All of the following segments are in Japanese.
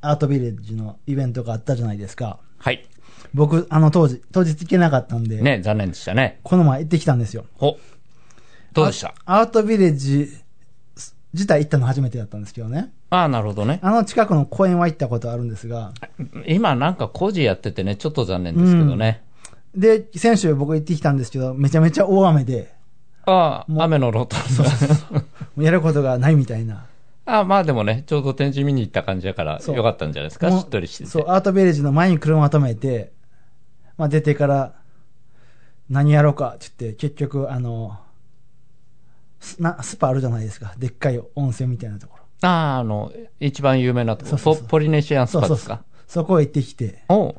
アートビレッジのイベントがあったじゃないですか。はい。僕、あの当時、当日行けなかったんで、ね、残念でしたね。この前行ってきたんですよ。ほ。どうでした？あアートビレッジ自体行ったの初めてだったんですけどね。ああ、なるほどね。あの近くの公園は行ったことあるんですが、今なんか工事やっててね、ちょっと残念ですけどね。で、先週僕行ってきたんですけど、めちゃめちゃ大雨で、ああ、雨のロートもうやることがないみたいな。ああ、まあでもね、ちょうど展示見に行った感じだから、そうよかったんじゃないですか、しっとりしてて。そう、アートビレッジの前に車を止めて、まあ出てから、何やろうかって言って、結局、あの、スなスパあるじゃないですか。でっかい温泉みたいなところ。ああ、あの、一番有名なとこそうそうそうポポリネシアンスそうそうそうパですか。。そこへ行ってきて、おう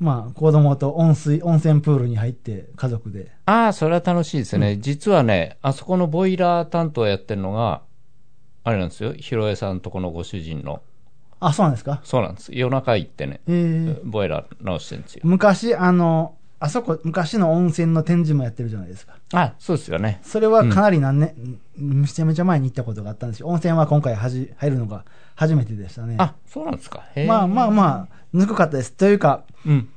まあ子供と温水、温泉プールに入って、家族で。ああ、それは楽しいですね。実はね、あそこのボイラー担当やってるのが、あれなんですよ。ひろえさんとこのご主人の。あ、そうなんですか？そうなんです。夜中行ってね、えー、ボイラー直してるんですよ。昔、あの、あそこ、昔の温泉の展示もやってるじゃないですか。あ、そうですよね。それはかなり何年、めちゃめちゃ前に行ったことがあったんですよ。温泉は今回はじ入るのが初めてでしたね。あ、そうなんですか。まあまあまあ、ぬくかったです。というか、うん。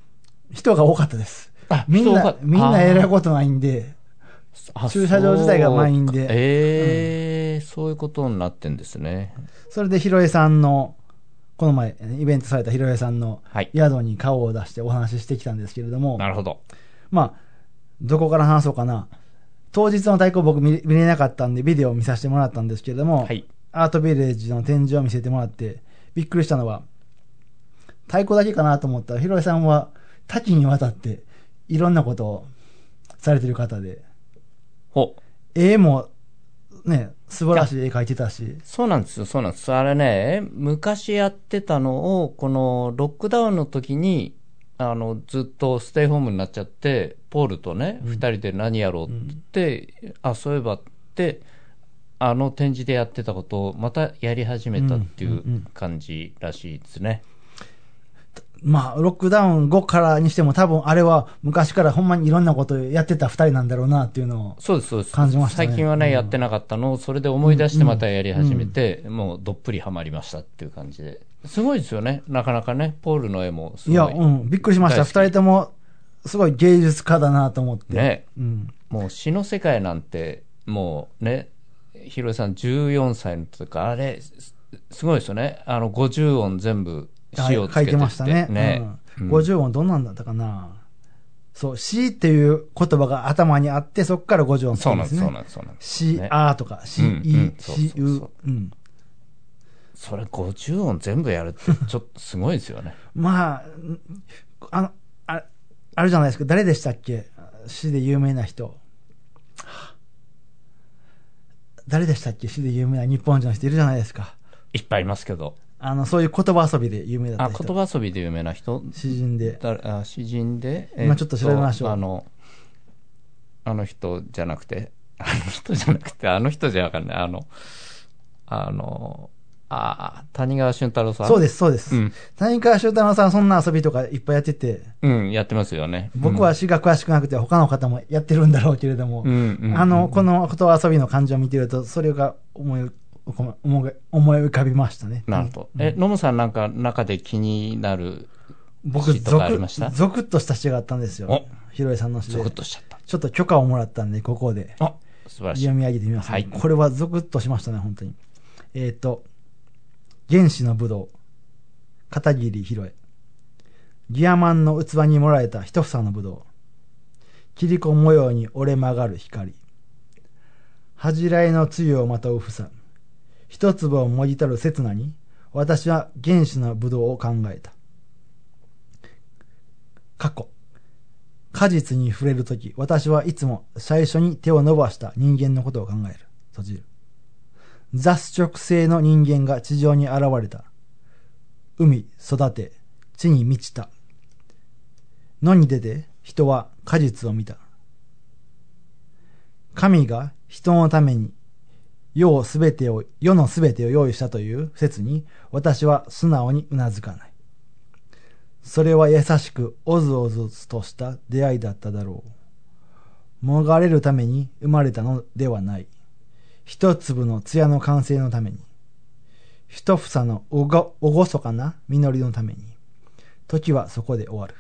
人が多かったです。あみんなみんな選ぶことないんで、あ駐車場自体が満員でそうかええそういうことになってんですね。それでひろえさんの、この前、イベントされたひろえさんのはい宿に顔を出してお話ししてきたんですけれども、なるほど。まあ、どこから話そうかな。当日の太鼓僕見れなかったんで、ビデオを見させてもらったんですけれども、はい。アートビレッジの展示を見せてもらって、びっくりしたのは、太鼓だけかなと思ったら、ひろえさんは多岐にわたって、いろんなことをされてる方で、ほ。絵も、ね、素晴らしい絵描いてたし、そうなんですよ、そうなんです。あれね、昔やってたのを、このロックダウンの時に、あの、ずっとステイホームになっちゃって、ポールとね、二、人で何やろうって言って、あ、そういえばって、あの展示でやってたことをまたやり始めたっていうんうんううん感じらしいですね。まあ、ロックダウン後からにしても多分あれは昔からほんまにいろんなことをやってた二人なんだろうなっていうのを、そうです、そうです。感じましたね最近はね、うんやってなかったのを、それで思い出してまたやり始めて、もうどっぷりハマりましたっていう感じで。すごいですよね。なかなかね、ポールの絵もすごい。いや、うん、びっくりしました。二人とも、すごい芸術家だなと思って。ねうん。もう詩の世界なんて、もうね、ひろえさん14歳の時か、あれ、すすごいですよね。あの、50音全部詩をつけて書いてましたね。ね。うんうん50音どんなんだったかな。そう、詩っていう言葉が頭にあって、そこから50音つそうなんです、ね。そうなんです、そうなんです。し、ねあとか、し、いし、そうう。うん。それ50音全部やるって、ちょっとすごいですよね。まあ、んあの、ああるじゃないですか。誰でしたっけ？詩で有名な人。はあ誰でしたっけ？詩で有名な日本人の人いるじゃないですか。いっぱいいますけど。あの、そういう言葉遊びで有名だったあ、人。言葉遊びで有名な人？詩人で。誰あ詩人で、今ちょっと調べましょうあの、あの人じゃなくて、あの人じゃなくて、あの人じゃわかんない。あの、あの、あ谷川俊太郎さん？そうです、そうです。うん谷川俊太郎さんそんな遊びとかいっぱいやってて、うん、やってますよね。僕は詩が詳しくなくて他の方もやってるんだろうけれども、うん、うんうんあの、この言葉遊びの感じを見てると、それが思い、思い浮かびましたね。なるほど。え、ノムさんなんか中で気になる僕、詩とかありゾクました？ゾクッとした詩があったんですよお。ひろえさんの詩でゾクッ。としちゃった。ちょっと許可をもらったんで、ここであ、素晴らしい読。み上げてみます、ねはいこれはゾクッとしましたね、本当に。えっ、と、原始の武道、片桐ひろえ。ギアマンの器に盛られた一房の武道。切り子模様に折れ曲がる光。恥じらいの露をまとう房。一粒をもぎ取る刹那に、私は原始の武道を考えた。過去。果実に触れるとき、私はいつも最初に手を伸ばした人間のことを考える。閉じる。雑食性の人間が地上に現れた。海育て、地に満ちた。野に出て人は果実を見た。神が人のために世をすべてを、世のすべてを用意したという説に私は素直にうなずかない。それは優しくおずおずとした出会いだっただろう。もがれるために生まれたのではない。一粒の艶の完成のために。一房のおご、おごそかな実りのために。時はそこで終わる。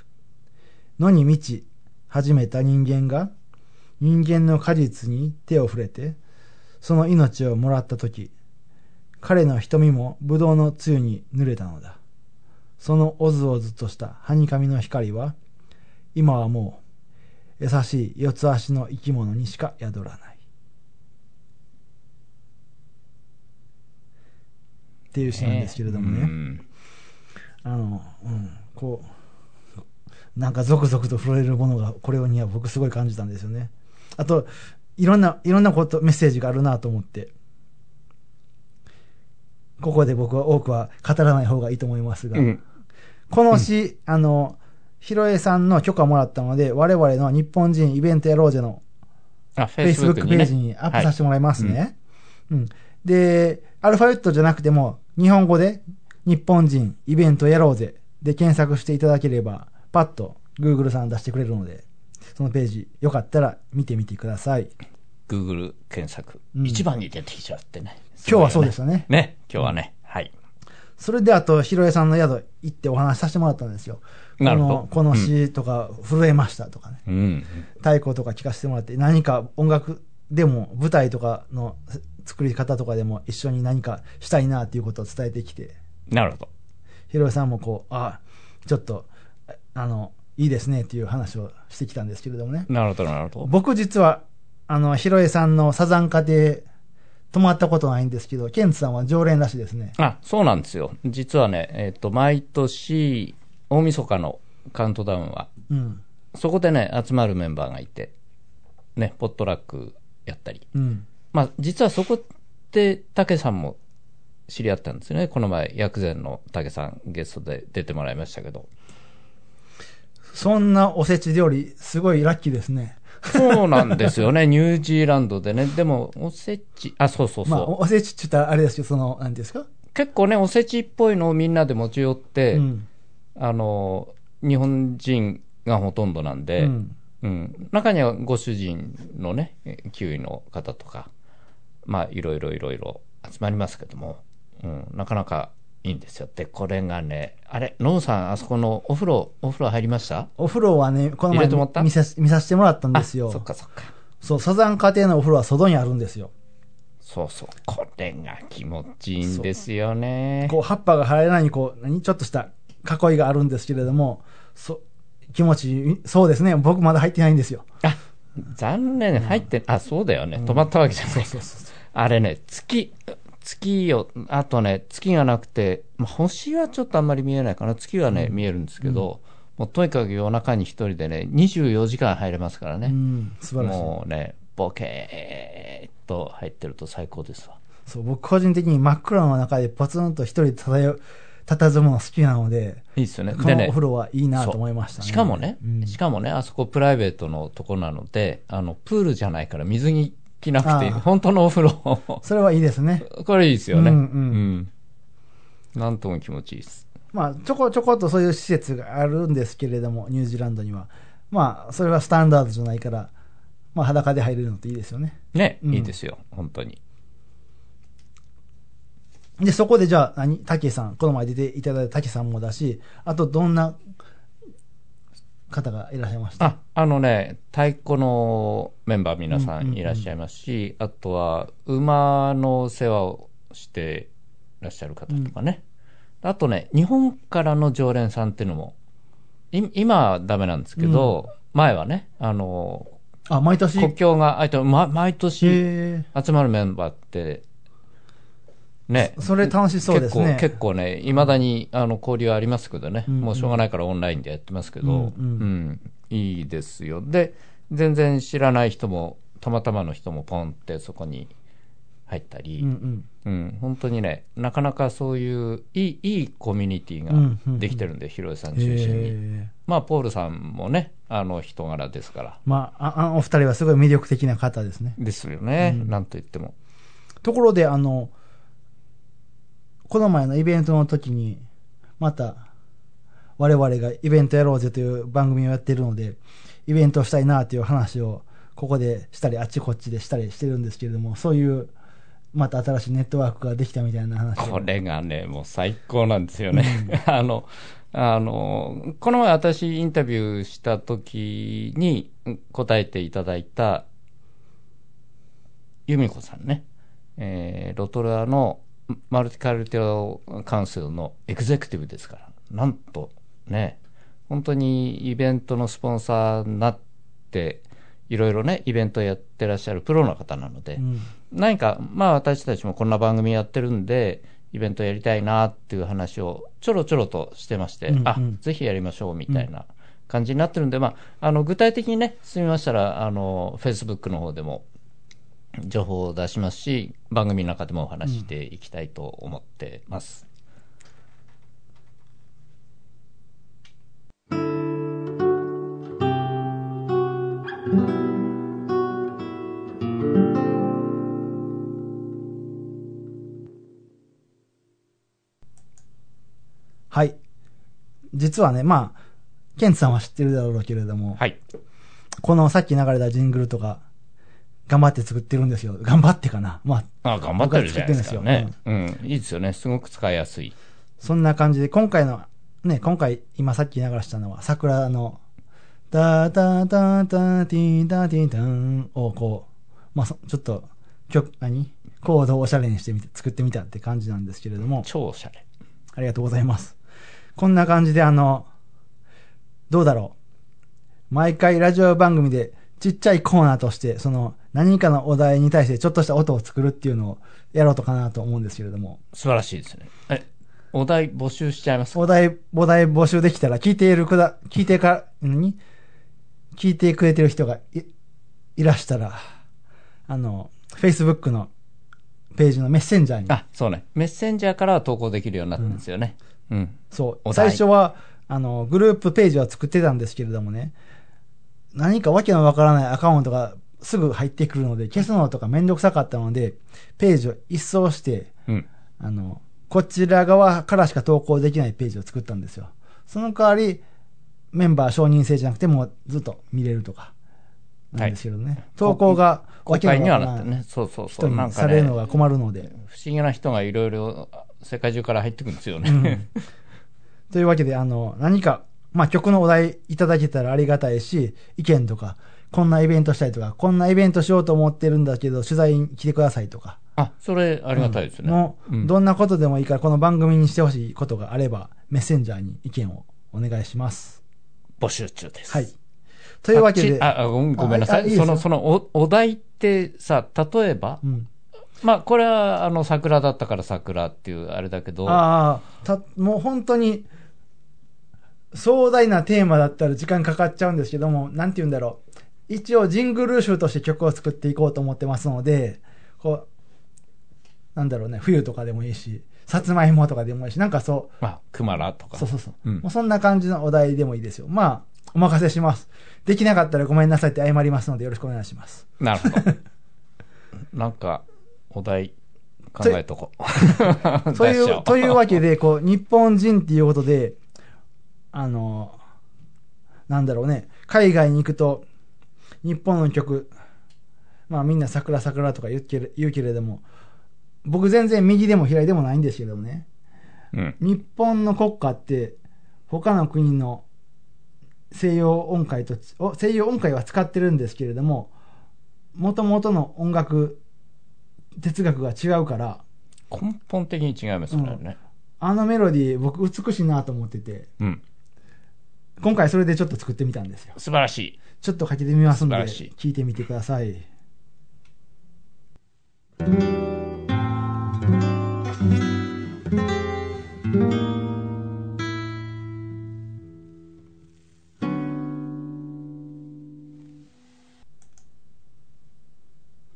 野に満ち始めた人間が人間の果実に手を触れてその命をもらった時彼の瞳もブドウの露に濡れたのだ。そのおずおずとしたはにかみの光は今はもう優しい四つ足の生き物にしか宿らない。っていう詩なんですけれどもね、うんあの、うん、こう、なんかゾクゾクと触れるものが、これには僕すごい感じたんですよね。あと、いろんな、いろんなこと、メッセージがあるなと思って、ここで僕は多くは語らない方がいいと思いますが、うんこの詩、あの、ひろえさんの許可をもらったので、我々の日本人イベントやろうぜのあ、フ Facebook にねページにアップさせてもらいますね。うん。で、アルファベットじゃなくても、日本語で日本人イベントやろうぜで検索していただければ、パッと Google さん出してくれるので、そのページ、よかったら見てみてください。Google 検索、うん一番に出てきちゃってね。今日はそうでししたね。ね、今日はね。はい。それであと、ひろえさんの宿行ってお話しさせてもらったんですよ。なるほどこの詩とか震えましたとかね。うん。太鼓とか聞かせてもらって、何か音楽でも舞台とかの作り方とかでも一緒に何かしたいなっていうことを伝えてきて、なるほど。ひろえさんもこう、あちょっと、あの、いいですねっていう話をしてきたんですけれどもね。なるほど、なるほど。僕実は、あの、ひろえさんのサザン家庭、泊まったことないんですけど、ケンツさんは常連らしいですね。あ、そうなんですよ。実はね、えっ、と、毎年、大晦日のカウントダウンは、うん。そこでね、集まるメンバーがいて、ね、ポットラックやったり。うん。まあ、実はそこで、竹さんも知り合ったんですよね。この前、薬膳の竹さんゲストで出てもらいましたけど。そんなおせち料理、すごいラッキーですね。そうなんですよね。ニュージーランドでね。でも、おせち、あ、そうそうそう。まあ、おおせちって言ったらあれですけど、その、なんですか？結構ね、おせちっぽいのをみんなで持ち寄って、うん。あの、日本人がほとんどなんで、うん。うん、中にはご主人のね、えキウイの方とか、まあ、いろいろいろいろ集まりますけども、うん、なかなかいいんですよ。で、これがね、あれ、ノンさん、あそこのお風呂、お風呂入りました？お風呂はね、この前見さ見させてもらったんですよ。あそっかそっか。そう、サザン家庭のお風呂は外にあるんですよ。そうそう。これが気持ちいいんですよね。こう、葉っぱが入らないに、こう、何？ちょっとした囲いがあるんですけれども、そ、気持ちいい。そうですね。僕まだ入ってないんですよ。あ、残念、入って、あ、そうだよね。止まったわけじゃない。あれね、月、月よ、あとね、月がなくて、まあ、星はちょっとあんまり見えないかな。月はね、見えるんですけど、もうとにかく夜中に一人でね、24時間入れますからね。うん、素晴らしい。もうね、ボケーっと入ってると最高ですわ。そう、僕個人的に真っ暗の中でポツンと一人で漂う、佇むの好きなので、いいですよね。このお風呂はいいなと思いましたね。しかもね、うんしかもね、あそこプライベートのとこなので、あの、プールじゃないから水着着なくて本当のお風呂。それはいいですね。これいいですよね。うんうんうんなんとも気持ちいいです。まあ、ちょこちょこっとそういう施設があるんですけれども、ニュージーランドには。まあ、それはスタンダードじゃないから、まあ、裸で入れるのっていいですよね。ね、うんいいですよ、本当に。で、そこでじゃあ、何、竹さん、この前出ていただいた竹さんもだし、あとどんな方がいらっしゃいましたあ、あのね、太鼓のメンバー皆さんいらっしゃいますし、あとは馬の世話をしていらっしゃる方とかね。あとね、日本からの常連さんっていうのも、い今はダメなんですけど、前はね、あの、あ、毎年？国境が、あいと、ま、毎年へ集まるメンバーって、ね、それ楽しそうですね。結構、結構ね、いまだにあの交流ありますけどね、うんもうしょうがないからオンラインでやってますけど、ううんんうんいいですよ。で、全然知らない人も、たまたまの人もポンってそこに入ったり、うんうん。うん、本当にね、なかなかそういういいいいコミュニティがうんうんうんできてるんで、広江さん中心に。へまあ、ポールさんもね、あの人柄ですから。ーまあ、ああお二人はすごい魅力的な方ですね。ですよね、うんなんと言っても。ところで、あの、この前のイベントの時に、また、我々がイベントやろうぜという番組をやっているので、イベントをしたいなという話を、ここでしたり、あっちこっちでしたりしてるんですけれども、そういう、また新しいネットワークができたみたいな話を。これがね、もう最高なんですよね。あの、あの、この前私インタビューした時に答えていただいた、由美子さんね、えーロトルアのマルティカルティアカウンセルのエグゼクティブですから、なんとね、本当にイベントのスポンサーになって、いろいろね、イベントやってらっしゃるプロの方なので、うん。何か、まあ私たちもこんな番組やってるんで、イベントやりたいなっていう話をちょろちょろとしてまして、うんうん。あ、ぜひやりましょうみたいな感じになってるんで、まあ、あの、具体的にね、進みましたら、あの、Facebook の方でも情報を出しますし、番組の中でもお話していきたいと思ってます。はい。実はね、まあ、ケンツさんは知ってるだろうけれども、はい。このさっき流れたジングルとか、頑張って作ってるんですよ。頑張ってかな。まあ、あ、頑張ってるじゃないですかね。うん。いいですよね。すごく使いやすい。そんな感じで、今回の、ね、今回、今さっき流したのは、桜の、タタタタティータティータンをこう、まあ、そちょっと、曲、何？コードをおしゃれにしてみて、作ってみたって感じなんですけれども、超おしゃれ。ありがとうございます。こんな感じで、あの、どうだろう。毎回ラジオ番組でちっちゃいコーナーとして、その何かのお題に対してちょっとした音を作るっていうのをやろうとかなと思うんですけれども、素晴らしいですね。え、お題募集しちゃいます？かお題、お題募集できたら聞いているくだ、聞いてか、何？聞いてくれてる人がい、いらしたら、あの、Facebook のページのメッセンジャーに、あ、そうね。メッセンジャーからは投稿できるようになったんですよね。うん。そう、お題最初は、あの、グループページは作ってたんですけれどもね、何かわけのわからないアカウントがすぐ入ってくるので、消すのとかめんどくさかったので、ページを一掃して、うん。あの、こちら側からしか投稿できないページを作ったんですよ。その代わり、メンバー承認制じゃなくてもうずっと見れるとか、なんですけどね。投稿が公わけの開にはわからないなってね。そうそうそ人う。なんにされるのが困るので。不思議な人がいろいろ世界中から入ってくるんですようんね。というわけで、あの、何か、まあ、曲のお題いただけたらありがたいし、意見とか、こんなイベントしたいとか、こんなイベントしようと思ってるんだけど、取材に来てくださいとか、あ、それありがたいですね。もう、うんどんなことでもいいから、この番組にしてほしいことがあれば、メッセンジャーに意見をお願いします。募集中です。はい。というわけで、ああ、ごめんなさい。いいその、そのお、お題ってさ、例えば、うん、まあ、これは、あの、桜だったから桜っていうあれだけど、ああ、た、もう本当に、壮大なテーマだったら時間かかっちゃうんですけども、なんて言うんだろう。一応ジングル集として曲を作っていこうと思ってますので、こう、なんだろうね、冬とかでもいいし、さつまいもとかでもいいし、なんかそまあ、クマラとう、か。そうそうそう。うんもうそんな感じのお題でもいいですよ。まあ、お任せします。できなかったらごめんなさいって謝りますのでよろしくお願いします。なるほど。なんか、お題考えとこう。とい 出しちゃおう、というわけで、こう、日本人っていうことで、あの、なんだろうね、海外に行くと、日本の曲、まあみんな桜桜とか言うけれ言うけれども、僕全然右でも左でもないんですけどもね、うん。日本の国歌って、他の国の西洋音階と、お西洋音階は使ってるんですけれども、もともとの音楽、哲学が違うから、根本的に違いますよね。あのメロディー僕美しいなと思ってて、うん。今回それでちょっと作ってみたんですよ。素晴らしい。ちょっとかけてみますんで、聞いてみてください。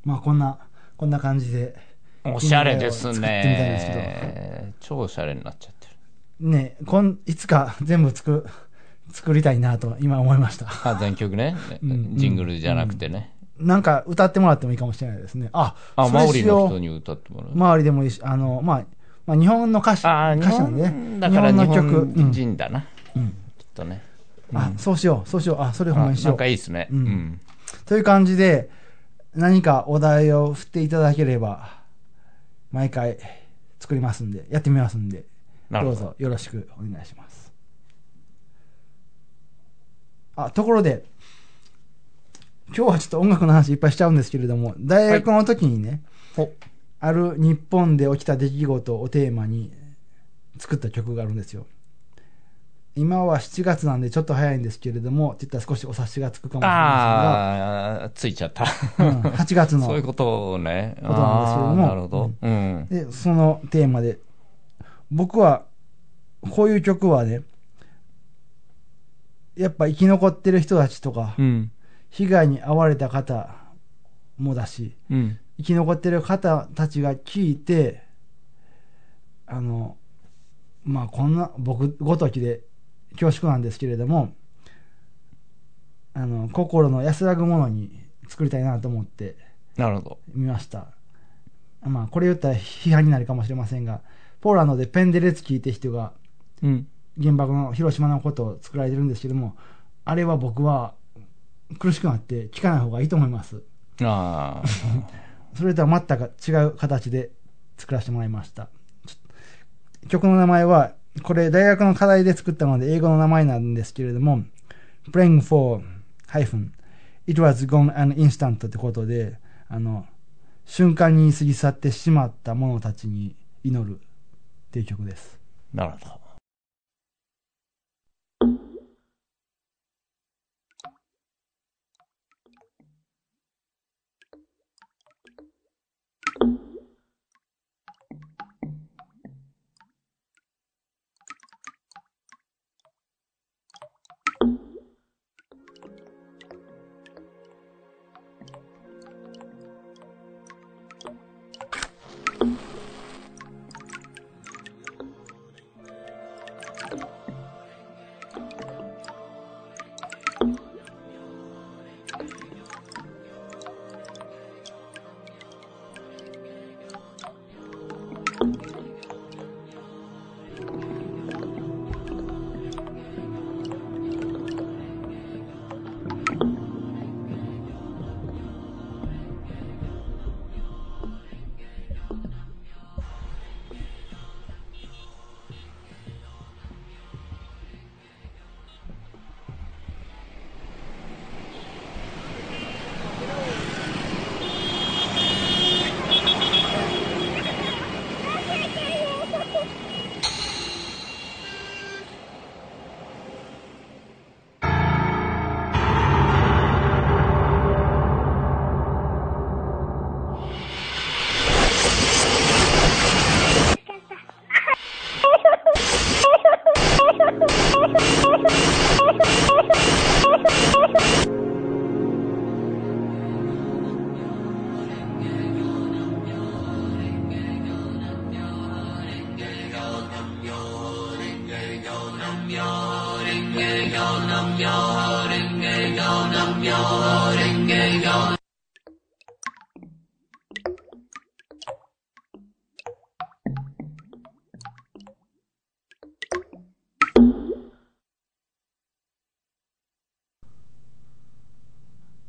まあこんな、こんな感じでおしゃれです作ってみたいんですけど。ね。超おしゃれになっちゃってる。ねこん、いつか全部作、作りたいなと今思いました。あ、全曲ね。うんジングルじゃなくてね。なんか歌ってもらってもいいかもしれないですね。あ、あ、そマオの人に歌ってもらう。周りでもいいし、あの、まあ、まあ、日本の歌詞、歌詞なんで本、ね。だから日の曲。本うん人だな。うんきっとね。あ、そうしよう、そうしよう。あ、それほんまにしようあなんか。いいですね。ううんん。という感じで、何かお題を振っていただければ、毎回作りますんで、やってみますんで。どうぞよろしくお願いします。あ、ところで、今日はちょっと音楽の話いっぱいしちゃうんですけれども、大学の時にね、おある日本で起きた出来事をテーマに作った曲があるんですよ。今は7月なんでちょっと早いんですけれども、って言ったら少しお察しがつくかもしれまああ、ついちゃった。せんが、うん、8月のそういうことをね。ことなんですけれどもなるほど。うん。で、そのテーマで、僕は、こういう曲はね、やっぱ生き残ってる人たちとか、うん。被害に遭われた方もだし、うん。生き残ってる方たちが聞いて、あの、まあこんな、僕ごときで恐縮なんですけれども、あの、心の安らぐものに作りたいなと思ってなるほど。見ました。まあこれ言ったら批判になるかもしれませんが、ポーランドでペンデレツキーって人がうん。原爆の広島のことを作られてるんですけども、あれは僕は苦しくなって聞かない方がいいと思います。ああ。それとは全く違う形で作らせてもらいました。曲の名前は、これ大学の課題で作ったので英語の名前なんですけれども、Praying for hyphen It was gone an instant ってことで、あの、瞬間に過ぎ去ってしまった者たちに祈るっていう曲です。なるほど。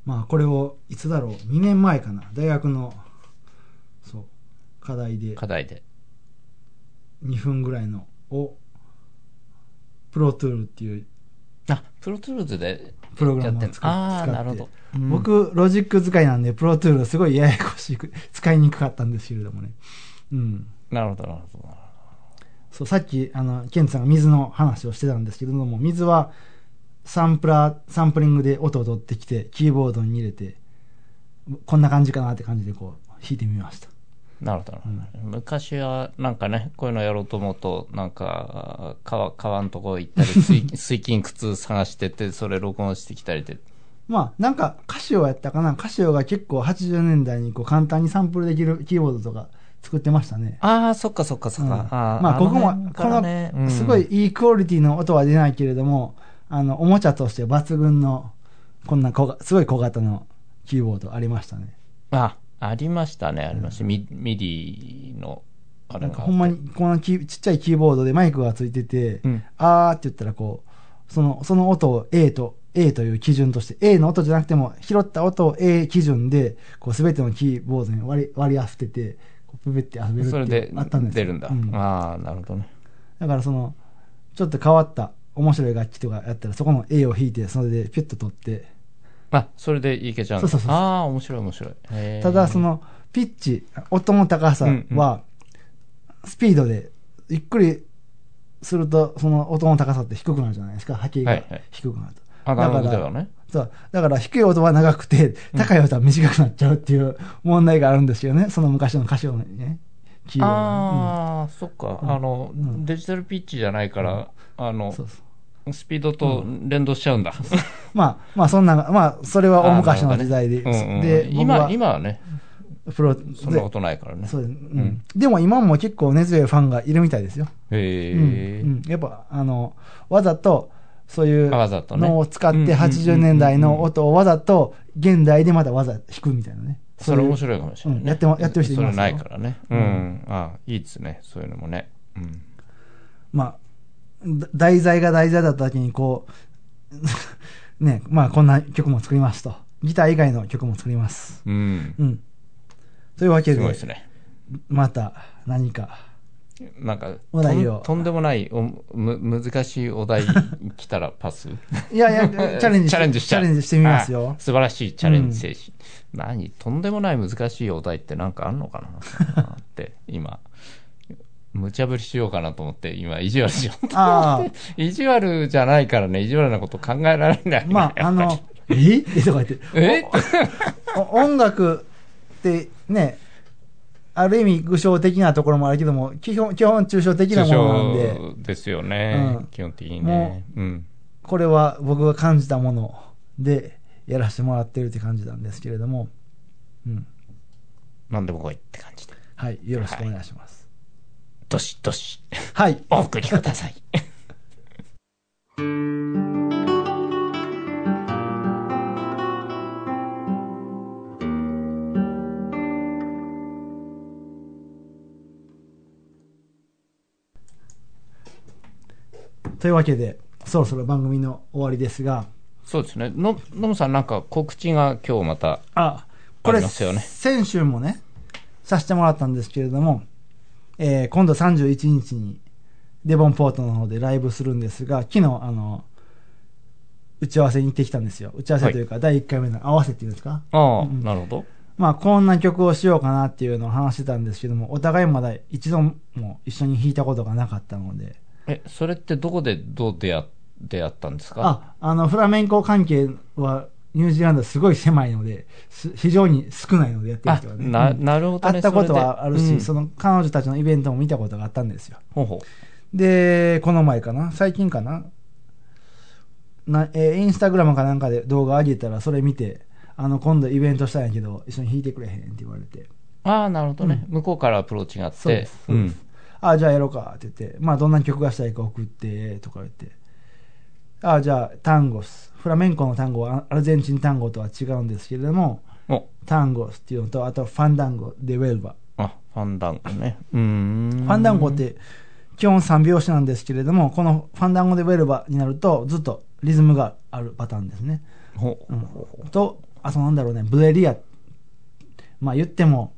まあこれをいつだろう？2年前かな？大学のそう課題で。課題で。2分ぐらいのを Pro Tool っていう。あ、 Pro Tools でプログラムを使って。なるほど。うん。僕ロジック使いなんで Pro Tool すごいややこしく使いにくかったんですけれどもね。うん。なるほど、なるほど。そうさっきあのケンツさんが水の話をしてたんですけれども水はサンプラーサンプリングで音を取ってきてキーボードに入れてこんな感じかなって感じでこう弾いてみましたなるほど、なるほど昔はなんかね、こういうのやろうと思うと、なんか、川、川のとこ行ったり、水 水金窟探してて、それ録音してきたりで。まあなんかカシオやったかなカシオが結構80年代にこう簡単にサンプルできるキーボードとか作ってましたね。ああ、そっかそっかそっか。うんあーまあ、ここも、辺この、すごい、いいクオリティの音は出ないけれども、あの、おもちゃとして抜群の、こんな小が、すごい小型のキーボードありましたね。うんあ、ありましたね、ありました。ミミディの、あれが。ほんまに、このちっちゃいキーボードでマイクがついてて、うんあーって言ったらこう、その、その音を A と、A という基準として、A の音じゃなくても、拾った音を A 基準で、こう、すべてのキーボードに割り、割り当てて、こう、プペって遊べるってあったんですよ出るんだ。うんああ、なるほどね。だからその、ちょっと変わった面白い楽器とかやったら、そこの A を弾いて、それでピュッと取って、あ、それでいけちゃうんだそうそうそうそうああ、面白い面白い。ただそ、の、ピッチ、音の高さは、スピードで、ゆっくりすると、その音の高さって低くなるじゃないですか、波形がはいはい低くなると。あ、なるほどだからね。そう。だから低い音は長くて、高い音は短くなっちゃうっていう問題があるんですよね。その昔の歌詞をね。ああ、そっか。うんあの、うんデジタルピッチじゃないから、あの、そうそう。スピードと連動しちゃうんだ。まあ、まあそんな、まあ、それは大昔の時代で。ねうんうん今、は今はね、プロ、でそんなことないからね。そうです、うん。でも今も結構根強いファンがいるみたいですよ。へえ。うんうんやっぱ、あの、わざと、そういうのを使ってうんうんうんうん80年代の音をわざと現代でまたわざ弾くみたいなね。いそれ面白いかもしれないね。うんやってもやってる人いますよそれないからね。ううんん。ああ、いいですね。そういうのもね。うん。う。まあ、だ題材が題材だった時にこう、ね、まあこんな曲も作りますと。ギター以外の曲も作ります。うん。うん。というわけで、ですね。また何か。なんか、お題をとんでもないおむ、難しいお題来たらパス？いやいや、チャレンジチャレンジチャレンジしてみますよあ。素晴らしいチャレンジ精神。何？とんでもない難しいお題ってなんかあんのかな？って、今。無茶ぶりしようかなと思って、今、意地悪しようとあ思って。意地悪じゃないからね、意地悪なこと考えられない。あ、まあ、あのえ？え？とか言って。え？音楽ってね、ある意味具象的なところもあるけども、基本、基本抽象的なものなんで、抽象ですよね、うん基本的にもね。うん。これは僕が感じたものでやらせてもらってるって感じなんですけれども、うん。なんでも来いって感じで。はい、よろしくお願いします。どしどし、はい。お送りください。というわけで、そろそろ番組の終わりですが、そうですね。の、のむさんなんか告知が今日また、あ、こあれ、りますよね先週もね、させてもらったんですけれども、えー今度31日に、デボンポートの方でライブするんですが、昨日、あの、打ち合わせに行ってきたんですよ。打ち合わせというか、第1回目の合わせっていうんですか？ああ、うんなるほど。まあ、こんな曲をしようかなっていうのを話してたんですけども、お互いまだ一度も一緒に弾いたことがなかったので、え、それってどこでどう出会出会ったんですか？あ、あの、フラメンコ関係は、ニュージーランドはすごい狭いので、す非常に少ないのでやってるあ人がね。な、うんなるほどね。会ったことはあるし、うんその彼女たちのイベントも見たことがあったんですよ。ほうほで、この前かな？最近かな？な、えーインスタグラムかなんかで動画上げたら、それ見て、あの、今度イベントしたんやけど、一緒に弾いてくれへんって言われて。う。ああ、なるほどね、向こうからアプローチがあって。そうですそうですあじゃあやろうかって言って、まあ、どんな曲がしたいか送って、とか言って。あじゃあ、タンゴス。フラメンコの単語はアルゼンチン単語とは違うんですけれども、タンゴスっていうのと、あとファンダンゴでウェルバ。あ、ファンダンゴね。うーん。ファンダンゴって基本3拍子なんですけれども、このファンダンゴでウェルバになるとずっとリズムがあるパターンですね。ほううんと、あとなんだろうね、ブレリア。まあ言っても、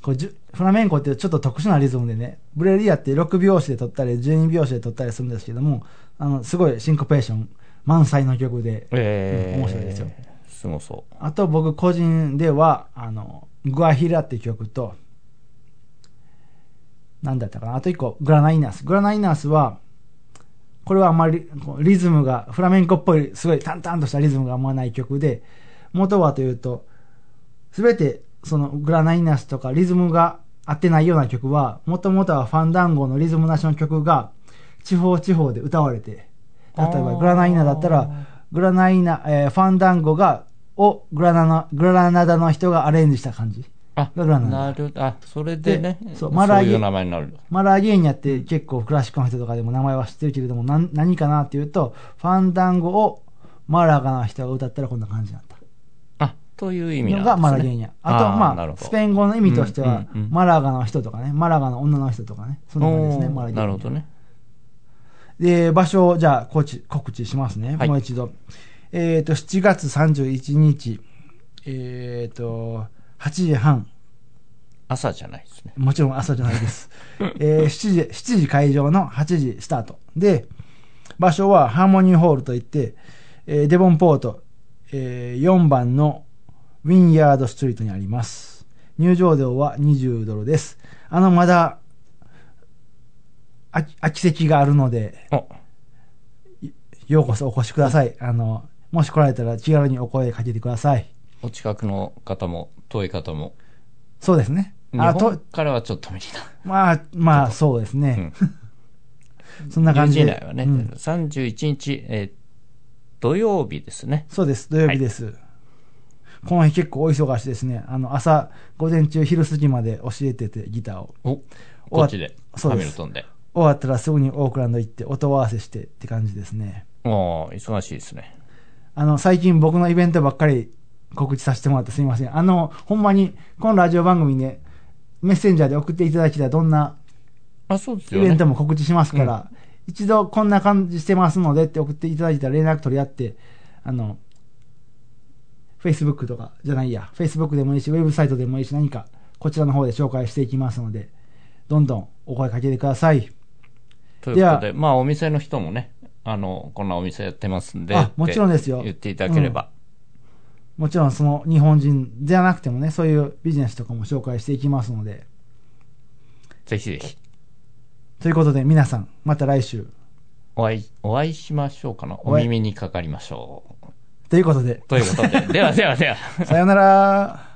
こうじゅフラメンコってちょっと特殊なリズムでね、ブレリアって6拍子で撮ったり、12拍子で撮ったりするんですけども、あの、すごいシンコペーション満載の曲で、えー、うん面白いですよ。すごそう。あと僕個人では、あの、グアヒラって曲と、なんだったかな、あと一個、グラナイナス。グラナイナスは、これはあんまりリズムが、フラメンコっぽい、すごい淡々としたリズムがあんまない曲で、元はというと、すべてそのグラナイナスとかリズムが合ってないような曲は、もともとはファンダンゴのリズムなしの曲が、地方地方で歌われて、例えあーばグラナイナだったら、グラナイナ、えーファンダンゴが、をグラナナ、グラナダの人がアレンジした感じ。あ、がグランドなる、あ、それでね、でそそううマラゲいう名前になる。マラーゲーニャって結構クラシックの人とかでも名前は知ってるけれども、なん何かなっていうと、ファンダンゴをマラガな人が歌ったらこんな感じになった。あ、という意味なんですね。のがマラゲーニャ。あと、ーまあ、スペイン語の意味としては、マラガの人とかね、マラガの女の人とかね、そんな感じですね、マラゲーニャ。なるほどね。で、場所をじゃあ告知告知しますね、はいもう一度。えっ、と、7月31日、えっ、と、8時半、朝じゃないですね。もちろん朝じゃないです。えー7時、7時会場の8時スタート。で、場所はハーモニーホールといって、えーデボンポート、えー4番のウィンヤードストリートにあります。入場料は20ドルです。あの、まだ、あ空き席があるので、お、ようこそお越しください。あの、もし来られたら気軽にお声かけてください。お近くの方も、遠い方も。そうですね。日あと本、からはちょっと無理だ。まあ、まあ、そうですね。そんな感じで。ニュージーランドはね、うん31日、えー土曜日ですね。そうです。土曜日です。この日結構お忙しいですね。あの、朝、午前中、昼過ぎまで教えてて、ギターを。お、こっちで、そうですハミルトンで。終わったらすぐにオークランド行って、音合わせしてって感じですね。おー忙しいですね。あの、最近僕のイベントばっかり告知させてもらってすみません。あの、ほんまに、このラジオ番組で、メッセンジャーで送っていただきたらどんなあ、そうです。イベントも告知しますから、一度こんな感じしてますのでって送っていただいたら連絡取り合って、あの、Facebook とかじゃないや、Facebook でもいいし、ウェブサイトでもいいし、何かこちらの方で紹介していきますので、どんどんお声かけてください。ということで、まあお店の人もね、あの、こんなお店やってますんで、あもちろんですよ言っていただければ、もちろんその日本人じゃなくてもね、そういうビジネスとかも紹介していきますので、ぜひぜひ、ということで皆さん、また来週。お会い、お会いしましょうかな。お耳にかかりましょう。ということで、ということで、ではではでは。さよなら。